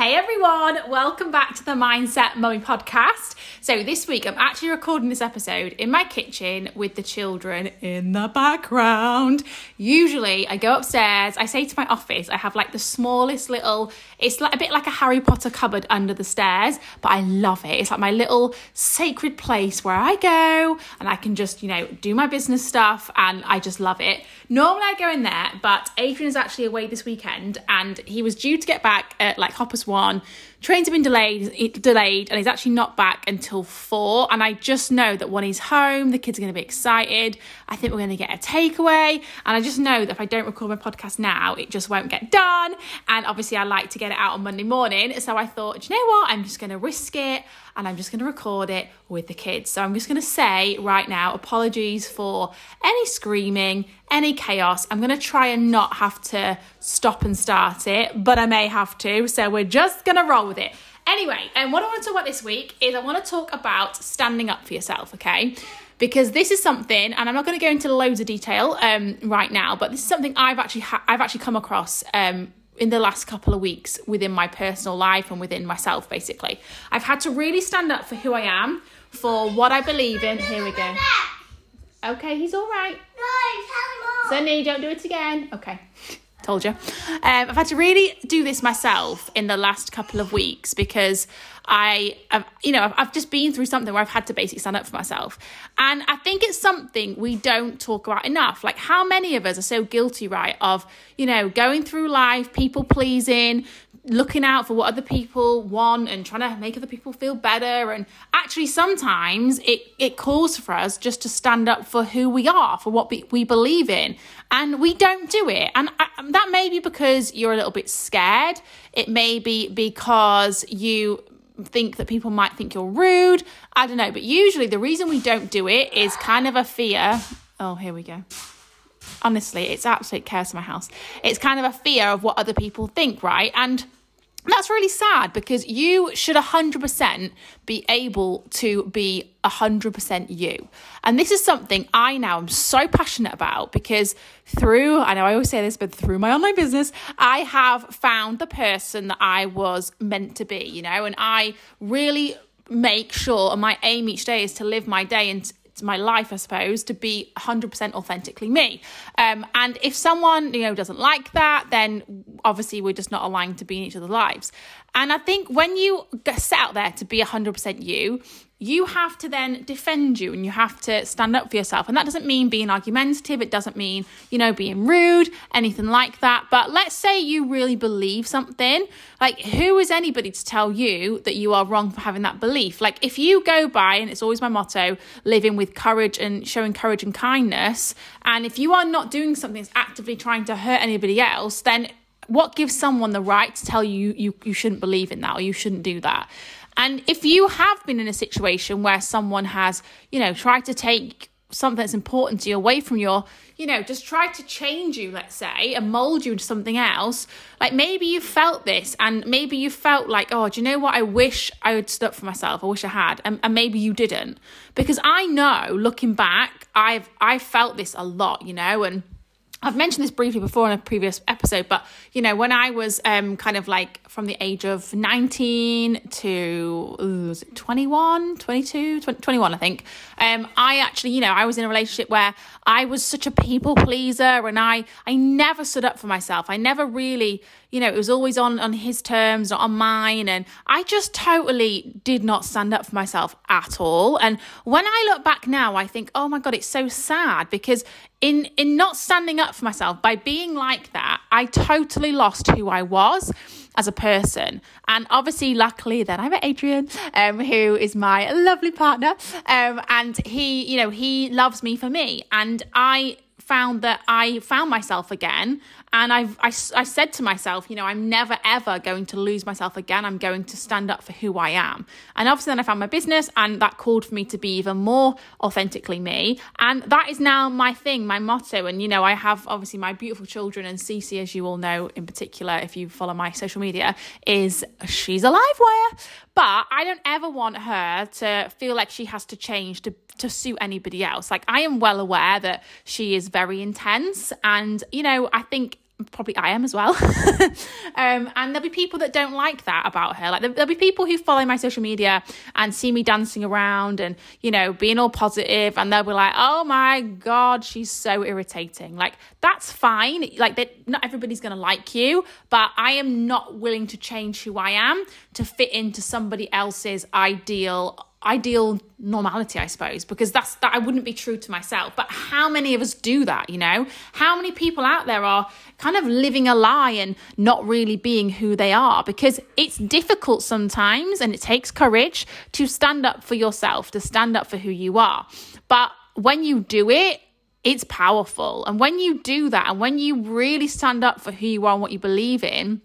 Hey everyone, welcome back to the Mindset Mummy podcast. So, this week I'm actually recording this episode in my kitchen with the children in the background. Usually, I go upstairs, I say to my office, I have like the smallest little, it's like a bit like a Harry Potter cupboard under the stairs, but I love it. It's like my little sacred place where I go and I can just, you know, do my business stuff and I just love it. Normally, I go in there, but Adrian is actually away this weekend and he was due to get back at like Hoppers one. Trains have been delayed, delayed, and he's actually not back until four. And I just know that when he's home, the kids are going to be excited. I think we're going to get a takeaway, and I just know that if I don't record my podcast now, it just won't get done. And obviously, I like to get it out on Monday morning, so I thought, you know what, I'm just going to risk it and I'm just going to record it with the kids. So I'm just going to say right now, apologies for any screaming, any chaos. I'm going to try and not have to stop and start it, but I may have to. So we're just going to roll with it. Anyway, and what I want to talk about this week is I want to talk about standing up for yourself, okay? Because this is something, and I'm not going to go into loads of detail um, right now, but this is something I've actually ha- I've actually come across um, in the last couple of weeks within my personal life and within myself, basically. I've had to really stand up for who I am, for what I believe in. Here we go. Okay, he's all right. No, tell him all. Sunny, don't do it again. Okay. Told you. Um, I've had to really do this myself in the last couple of weeks because I, have, you know, I've, I've just been through something where I've had to basically stand up for myself. And I think it's something we don't talk about enough. Like, how many of us are so guilty, right, of, you know, going through life, people pleasing, looking out for what other people want and trying to make other people feel better and actually sometimes it it calls for us just to stand up for who we are for what we, we believe in and we don't do it and I, that may be because you're a little bit scared it may be because you think that people might think you're rude. I don't know. But usually the reason we don't do it is kind of a fear. Oh, here we go. Honestly, it's absolute chaos in my house. It's kind of a fear of what other people think, right? And that's really sad because you should 100% be able to be 100% you. And this is something I now am so passionate about because through, I know I always say this, but through my online business, I have found the person that I was meant to be, you know, and I really make sure, and my aim each day is to live my day and my life, I suppose, to be 100% authentically me. Um, and if someone, you know, doesn't like that, then obviously we're just not aligned to be in each other's lives. And I think when you set out there to be 100% you, you have to then defend you and you have to stand up for yourself. And that doesn't mean being argumentative, it doesn't mean, you know, being rude, anything like that. But let's say you really believe something. Like, who is anybody to tell you that you are wrong for having that belief? Like, if you go by, and it's always my motto, living with courage and showing courage and kindness, and if you are not doing something that's actively trying to hurt anybody else, then what gives someone the right to tell you you, you shouldn't believe in that or you shouldn't do that? And if you have been in a situation where someone has, you know, tried to take something that's important to you away from your, you know, just try to change you, let's say, and mold you into something else. Like maybe you felt this and maybe you felt like, oh, do you know what? I wish I had stood up for myself. I wish I had. And, and maybe you didn't. Because I know looking back, I've I felt this a lot, you know, and I've mentioned this briefly before in a previous episode, but you know, when I was um, kind of like from the age of 19 to ooh, 21, 22, 20, 21, I think, um, I actually, you know, I was in a relationship where I was such a people pleaser and I, I never stood up for myself. I never really, you know, it was always on, on his terms, not on mine. And I just totally did not stand up for myself at all. And when I look back now, I think, oh my God, it's so sad because in in not standing up for myself by being like that i totally lost who i was as a person and obviously luckily then i met adrian um, who is my lovely partner um, and he you know he loves me for me and i found that I found myself again. And I've, I, I said to myself, you know, I'm never ever going to lose myself again. I'm going to stand up for who I am. And obviously, then I found my business, and that called for me to be even more authentically me. And that is now my thing, my motto. And, you know, I have obviously my beautiful children, and Cece, as you all know, in particular, if you follow my social media, is she's a live wire. But I don't ever want her to feel like she has to change to to suit anybody else. Like I am well aware that she is very intense and you know, I think probably I am as well. um, and there'll be people that don't like that about her. Like there'll be people who follow my social media and see me dancing around and, you know, being all positive and they'll be like, oh my God, she's so irritating. Like that's fine. Like that, not everybody's to like you, but I am not willing to change who I am to fit into somebody else's ideal ideal normality i suppose because that's that i wouldn't be true to myself. But how many of us do that you know? How many people out there are kind of living a lie and not really being who they are? Because it's difficult sometimes and it takes courage to stand up for yourself to stand up for who you are. But when you do it it's powerful. And when you do that and when you really stand up for who you are and what you believe in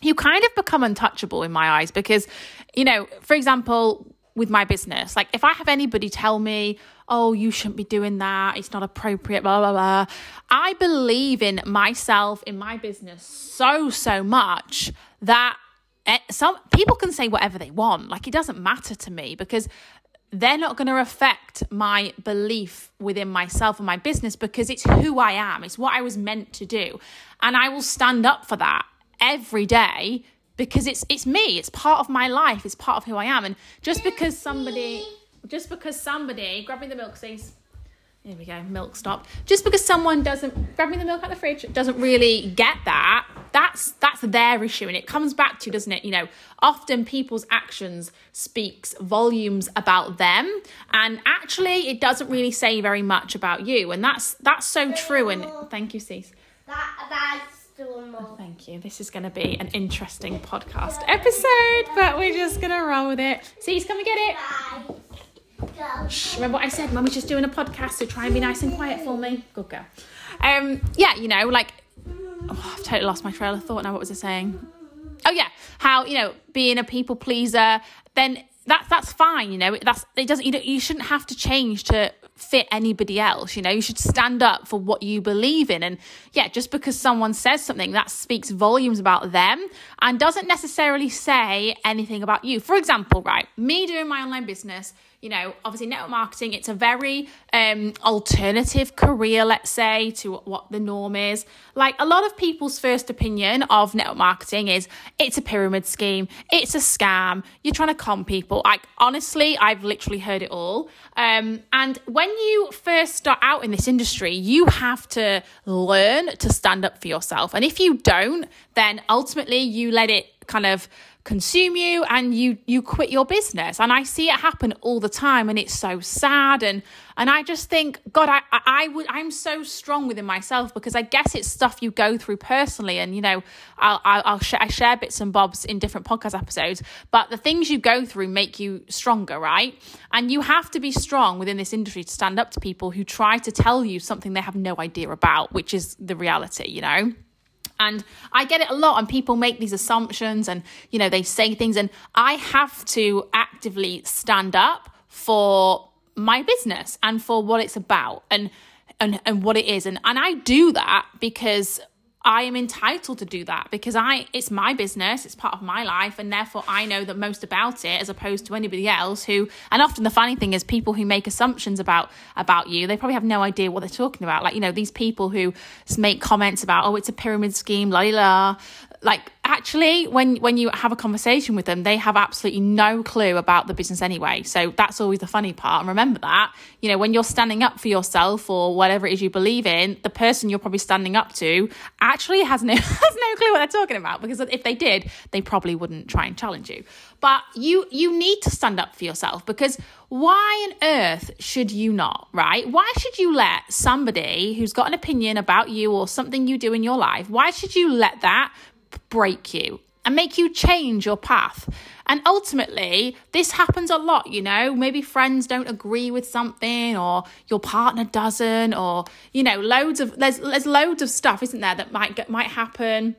you kind of become untouchable in my eyes because you know for example with my business. Like if I have anybody tell me, oh, you shouldn't be doing that, it's not appropriate, blah, blah, blah. I believe in myself, in my business so, so much that eh, some people can say whatever they want. Like it doesn't matter to me because they're not going to affect my belief within myself and my business because it's who I am. It's what I was meant to do. And I will stand up for that every day because it's it's me. It's part of my life. It's part of who i am. And just because somebody just because somebody grab me the milk please here we go. Milk stop. Just because someone doesn't grab me the milk out the fridge doesn't really get that that's that's their issue. And it comes back to doesn't it? You know often people's actions speaks volumes about them. And actually it doesn't really say very much about you. And that's that's so true. And thank you Cease. That, that's Oh, thank you. This is going to be an interesting podcast episode, but we're just going to roll with it. Cease, come and get it. Shh, remember what I said? Mum was just doing a podcast, so try and be nice and quiet for me. Good girl. Um, yeah, you know, like, oh, I've totally lost my trail of thought now. What was I saying? Oh, yeah, how, you know, being a people pleaser, then that's that's fine you know that's it doesn't you, you shouldn't have to change to fit anybody else. You know, you should stand up for what you believe in. And yeah, just because someone says something, that speaks volumes about them and doesn't necessarily say anything about you. For example, right, me doing my online business you know, obviously network marketing, it's a very um, alternative career, let's say, to what the norm is. Like a lot of people's first opinion of network marketing is it's a pyramid scheme, it's a scam, you're trying to con people. Like honestly, I've literally heard it all. Um, and when you first start out in this industry, you have to learn to stand up for yourself. And if you don't, then ultimately you let it kind of consume you and you you quit your business. And i see it happen all the time and it's so sad. And and i just think god i i, I would i'm so strong within myself because i guess it's stuff you go through personally. And you know i'll i'll, I'll sh- i share bits and bobs in different podcast episodes but the things you go through make you stronger right? And you have to be strong within this industry to stand up to people who try to tell you something they have no idea about which is the reality you know and I get it a lot, and people make these assumptions and, you know, they say things, and I have to actively stand up for my business and for what it's about and and, and what it is. And, and I do that because I am entitled to do that because I it's my business, it's part of my life, and therefore I know the most about it as opposed to anybody else who and often the funny thing is people who make assumptions about about you, they probably have no idea what they're talking about. Like, you know, these people who make comments about, oh, it's a pyramid scheme, la la like actually when when you have a conversation with them they have absolutely no clue about the business anyway. So that's always the funny part and remember that you know when you're standing up for yourself or whatever it is you believe in the person you're probably standing up to actually has no has no clue what they're talking about because if they did they probably wouldn't try and challenge you. But you you need to stand up for yourself because why on earth should you not right? Why should you let somebody who's got an opinion about you or something you do in your life why should you let that break you and make you change your path. And ultimately, this happens a lot, you know. Maybe friends don't agree with something, or your partner doesn't, or you know, loads of there's there's loads of stuff, isn't there, that might get might happen.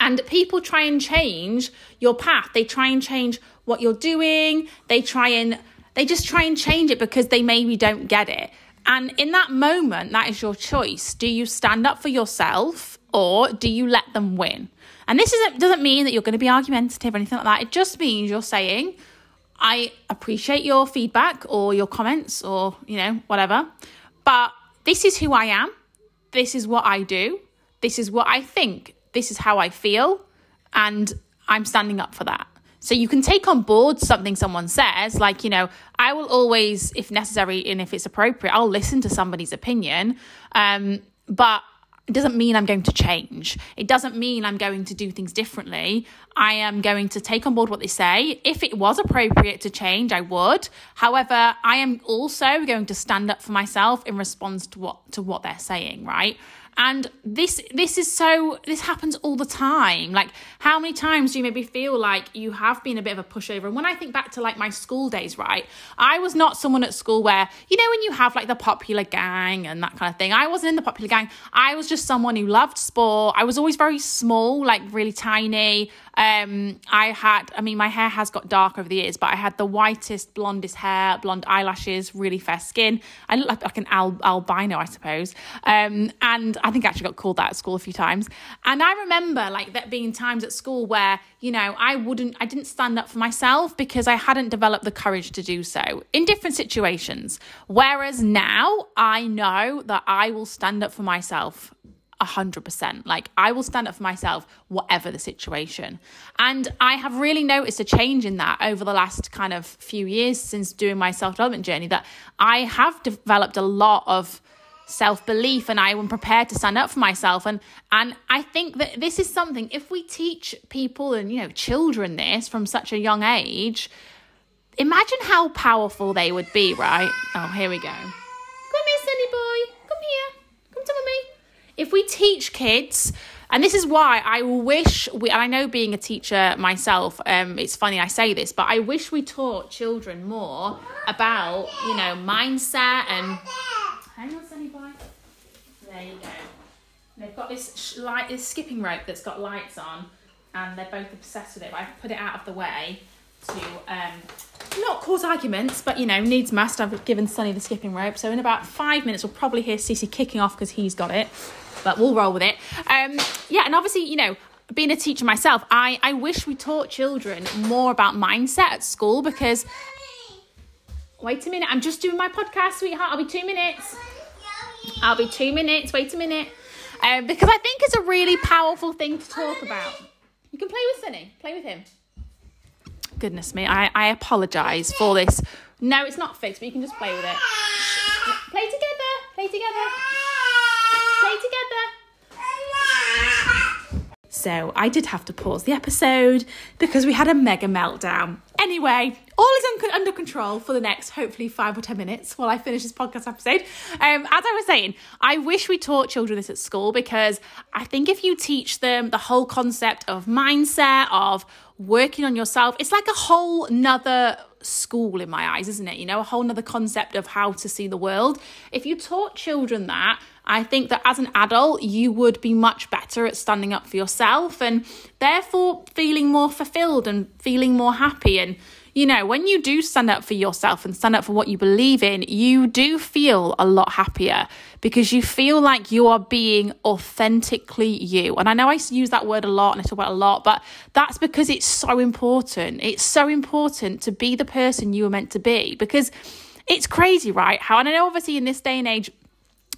And people try and change your path. They try and change what you're doing. They try and they just try and change it because they maybe don't get it. And in that moment, that is your choice. Do you stand up for yourself or do you let them win? And this isn't, doesn't mean that you're going to be argumentative or anything like that. It just means you're saying, I appreciate your feedback or your comments or, you know, whatever. But this is who I am. This is what I do. this is what I think, this is how I feel, and I'm standing up for that. So you can take on board something someone says, like, you know, I will always, if necessary and if it's appropriate, I'll listen to somebody's opinion. Um, but it doesn't mean I'm going to change. It doesn't mean I'm going to do things differently. I am going to take on board what they say. If it was appropriate to change, I would. However, I am also going to stand up for myself in response to what to what they're saying, right? And this this is so this happens all the time. Like how many times do you maybe feel like you have been a bit of a pushover? And when I think back to like my school days, right? I was not someone at school where, you know, when you have like the popular gang and that kind of thing. I wasn't in the popular gang. I was just someone who loved sport. I was always very small, like really tiny. Um, I had, I mean, my hair has got dark over the years, but I had the whitest, blondest hair, blonde eyelashes, really fair skin. I look like, like an al- albino, I suppose. Um, and I think I actually got called that at school a few times. And I remember like that being times at school where, you know, I wouldn't, I didn't stand up for myself because I hadn't developed the courage to do so in different situations. Whereas now I know that I will stand up for myself 100%. Like, I will stand up for myself, whatever the situation. And I have really noticed a change in that over the last kind of few years since doing my self development journey that I have developed a lot of self belief and I am prepared to stand up for myself. And, and I think that this is something, if we teach people and, you know, children this from such a young age, imagine how powerful they would be, right? Oh, here we go. Come here, silly boy. Come here. Come to me if we teach kids and this is why I wish we, and I know being a teacher myself, um, it's funny I say this, but I wish we taught children more about, you know, mindset and. Hang on, Sunny boy. There you go. They've got this light, this skipping rope that's got lights on, and they're both obsessed with it. But I've put it out of the way to um, not cause arguments, but you know, needs must. I've given Sunny the skipping rope, so in about five minutes, we'll probably hear Cece kicking off because he's got it but we'll roll with it. Um, yeah, and obviously, you know, being a teacher myself, I, I wish we taught children more about mindset at school because. Wait a minute, I'm just doing my podcast, sweetheart. I'll be two minutes. I'll be two minutes. Wait a minute. Um, because I think it's a really powerful thing to talk about. You can play with Sunny, play with him. Goodness me, I, I apologise for this. No, it's not fixed, but you can just play with it. Play together, play together. Play together. So I did have to pause the episode because we had a mega meltdown. Anyway, all is un- under control for the next hopefully five or ten minutes while I finish this podcast episode. Um, as I was saying, I wish we taught children this at school because I think if you teach them the whole concept of mindset, of working on yourself, it's like a whole nother school in my eyes, isn't it? You know, a whole nother concept of how to see the world. If you taught children that, I think that as an adult, you would be much better at standing up for yourself and therefore feeling more fulfilled and feeling more happy. And, you know, when you do stand up for yourself and stand up for what you believe in, you do feel a lot happier because you feel like you are being authentically you. And I know I use that word a lot and I talk about a lot, but that's because it's so important. It's so important to be the person you were meant to be because it's crazy, right? How, and I know obviously in this day and age,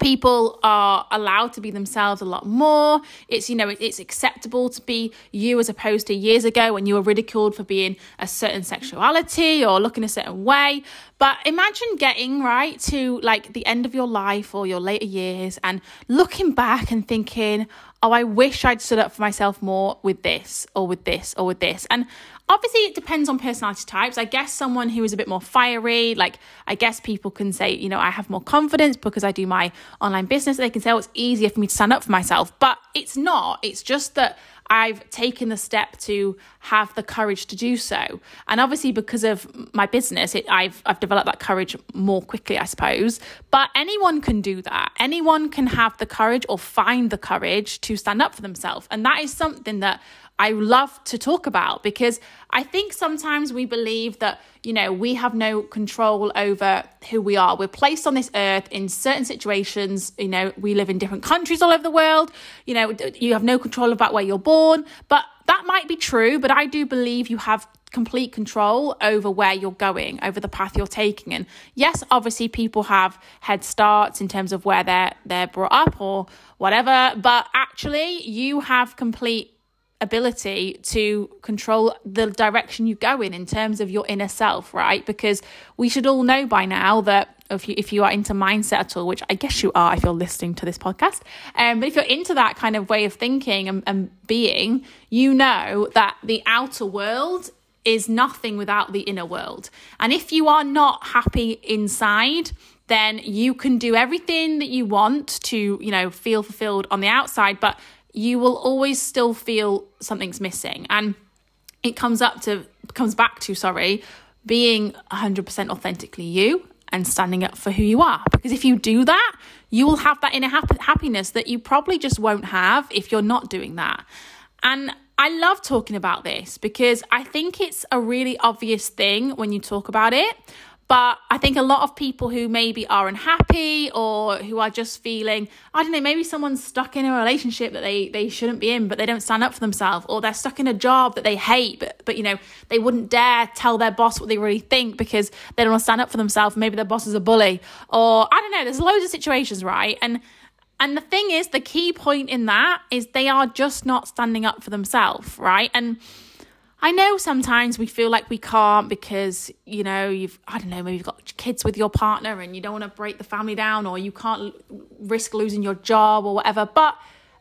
people are allowed to be themselves a lot more. It's you know it's acceptable to be you as opposed to years ago when you were ridiculed for being a certain sexuality or looking a certain way. But imagine getting right to like the end of your life or your later years and looking back and thinking oh i wish i'd stood up for myself more with this or with this or with this. And Obviously, it depends on personality types. I guess someone who is a bit more fiery, like I guess people can say, you know, I have more confidence because I do my online business. They can say, oh, it's easier for me to stand up for myself. But it's not. It's just that I've taken the step to have the courage to do so. And obviously, because of my business, it, I've I've developed that courage more quickly, I suppose. But anyone can do that. Anyone can have the courage or find the courage to stand up for themselves, and that is something that I love to talk about because I think sometimes we believe that, you know, we have no control over who we are. We're placed on this earth in certain situations. You know, we live in different countries all over the world. You know, you have no control about where you're born. But that might be true, but I do believe you have complete control over where you're going, over the path you're taking. And yes, obviously people have head starts in terms of where they're they're brought up or whatever, but actually you have complete ability to control the direction you go in in terms of your inner self, right? Because we should all know by now that if you if you are into mindset at all, which I guess you are if you're listening to this podcast, um, but if you're into that kind of way of thinking and, and being, you know that the outer world is nothing without the inner world. And if you are not happy inside, then you can do everything that you want to, you know, feel fulfilled on the outside, but you will always still feel something's missing. And it comes up to comes back to, sorry, being 100% authentically you and standing up for who you are. Because if you do that, you will have that inner happiness that you probably just won't have if you're not doing that. And I love talking about this because I think it's a really obvious thing when you talk about it. But I think a lot of people who maybe are unhappy or who are just feeling, I don't know, maybe someone's stuck in a relationship that they, they shouldn't be in, but they don't stand up for themselves, or they're stuck in a job that they hate, but, but you know, they wouldn't dare tell their boss what they really think because they don't want to stand up for themselves. Maybe their boss is a bully, or I don't know, there's loads of situations, right? And and the thing is, the key point in that is they are just not standing up for themselves, right? And I know sometimes we feel like we can't because, you know, you've, I don't know, maybe you've got kids with your partner and you don't want to break the family down or you can't risk losing your job or whatever. But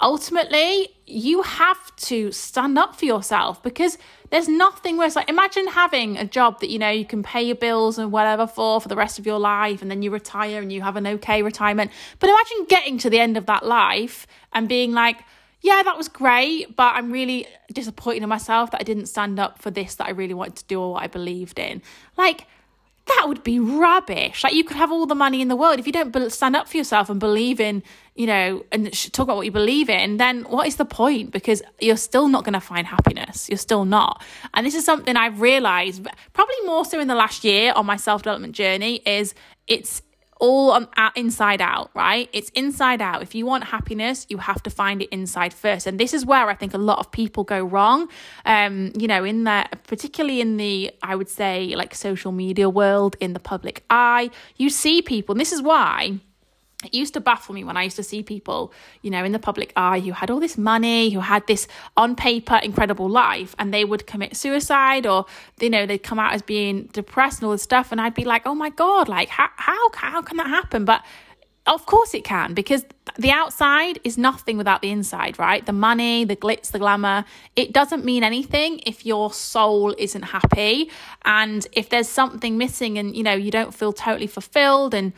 ultimately, you have to stand up for yourself because there's nothing worse. Like, imagine having a job that, you know, you can pay your bills and whatever for for the rest of your life and then you retire and you have an okay retirement. But imagine getting to the end of that life and being like, yeah, that was great, but I'm really disappointed in myself that I didn't stand up for this that I really wanted to do or what I believed in. Like, that would be rubbish. Like, you could have all the money in the world. If you don't stand up for yourself and believe in, you know, and talk about what you believe in, then what is the point? Because you're still not going to find happiness. You're still not. And this is something I've realized probably more so in the last year on my self development journey is it's all on inside out, right? It's inside out. If you want happiness, you have to find it inside first. And this is where I think a lot of people go wrong. Um, you know, in that, particularly in the I would say like social media world, in the public eye, you see people, and this is why it used to baffle me when I used to see people, you know, in the public eye who had all this money, who had this on paper incredible life, and they would commit suicide or, you know, they'd come out as being depressed and all this stuff. And I'd be like, oh my God, like, how, how, how can that happen? But of course it can, because the outside is nothing without the inside, right? The money, the glitz, the glamour, it doesn't mean anything if your soul isn't happy. And if there's something missing and, you know, you don't feel totally fulfilled and,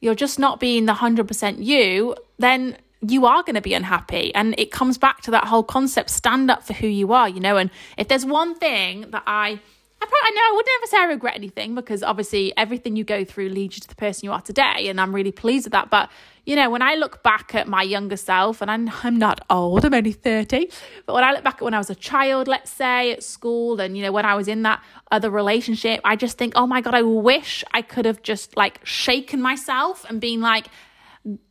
you're just not being the 100% you, then you are going to be unhappy. And it comes back to that whole concept stand up for who you are, you know. And if there's one thing that I I probably know I would never say I regret anything because obviously everything you go through leads you to the person you are today, and I'm really pleased with that. But you know, when I look back at my younger self, and I'm, I'm not old, I'm only 30, but when I look back at when I was a child, let's say at school, and you know, when I was in that other relationship, I just think, oh my God, I wish I could have just like shaken myself and been like,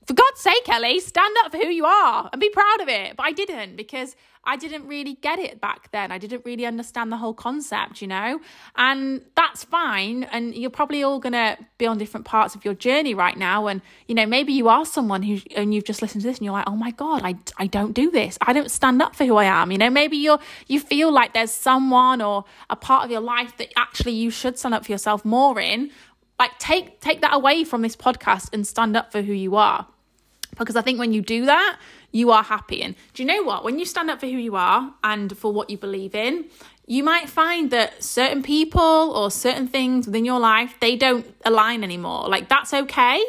for God's sake, Ellie, stand up for who you are and be proud of it. But I didn't because I didn't really get it back then. I didn't really understand the whole concept, you know? And that's fine. And you're probably all going to be on different parts of your journey right now. And, you know, maybe you are someone who, and you've just listened to this and you're like, oh my God, I, I don't do this. I don't stand up for who I am. You know, maybe you're, you feel like there's someone or a part of your life that actually you should stand up for yourself more in. Like, take, take that away from this podcast and stand up for who you are because I think when you do that, you are happy. And do you know what? When you stand up for who you are and for what you believe in, you might find that certain people or certain things within your life, they don't align anymore. Like that's okay.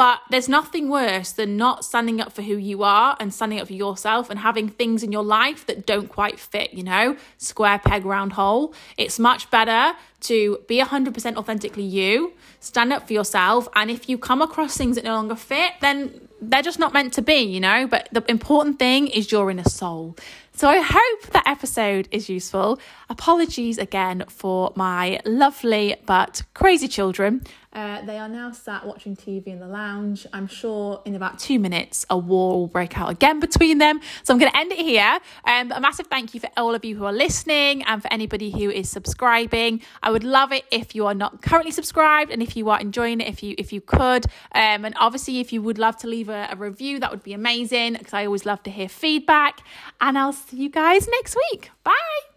But there's nothing worse than not standing up for who you are and standing up for yourself and having things in your life that don't quite fit, you know, square peg, round hole. It's much better to be 100% authentically you, stand up for yourself. And if you come across things that no longer fit, then they're just not meant to be, you know. But the important thing is your inner soul. So I hope that episode is useful. Apologies again for my lovely but crazy children. Uh, they are now sat watching TV in the lounge. I'm sure in about two minutes a war will break out again between them. So I'm going to end it here. Um, a massive thank you for all of you who are listening and for anybody who is subscribing. I would love it if you are not currently subscribed and if you are enjoying it, if you if you could. Um, and obviously, if you would love to leave a, a review, that would be amazing because I always love to hear feedback. And I'll you guys next week. Bye.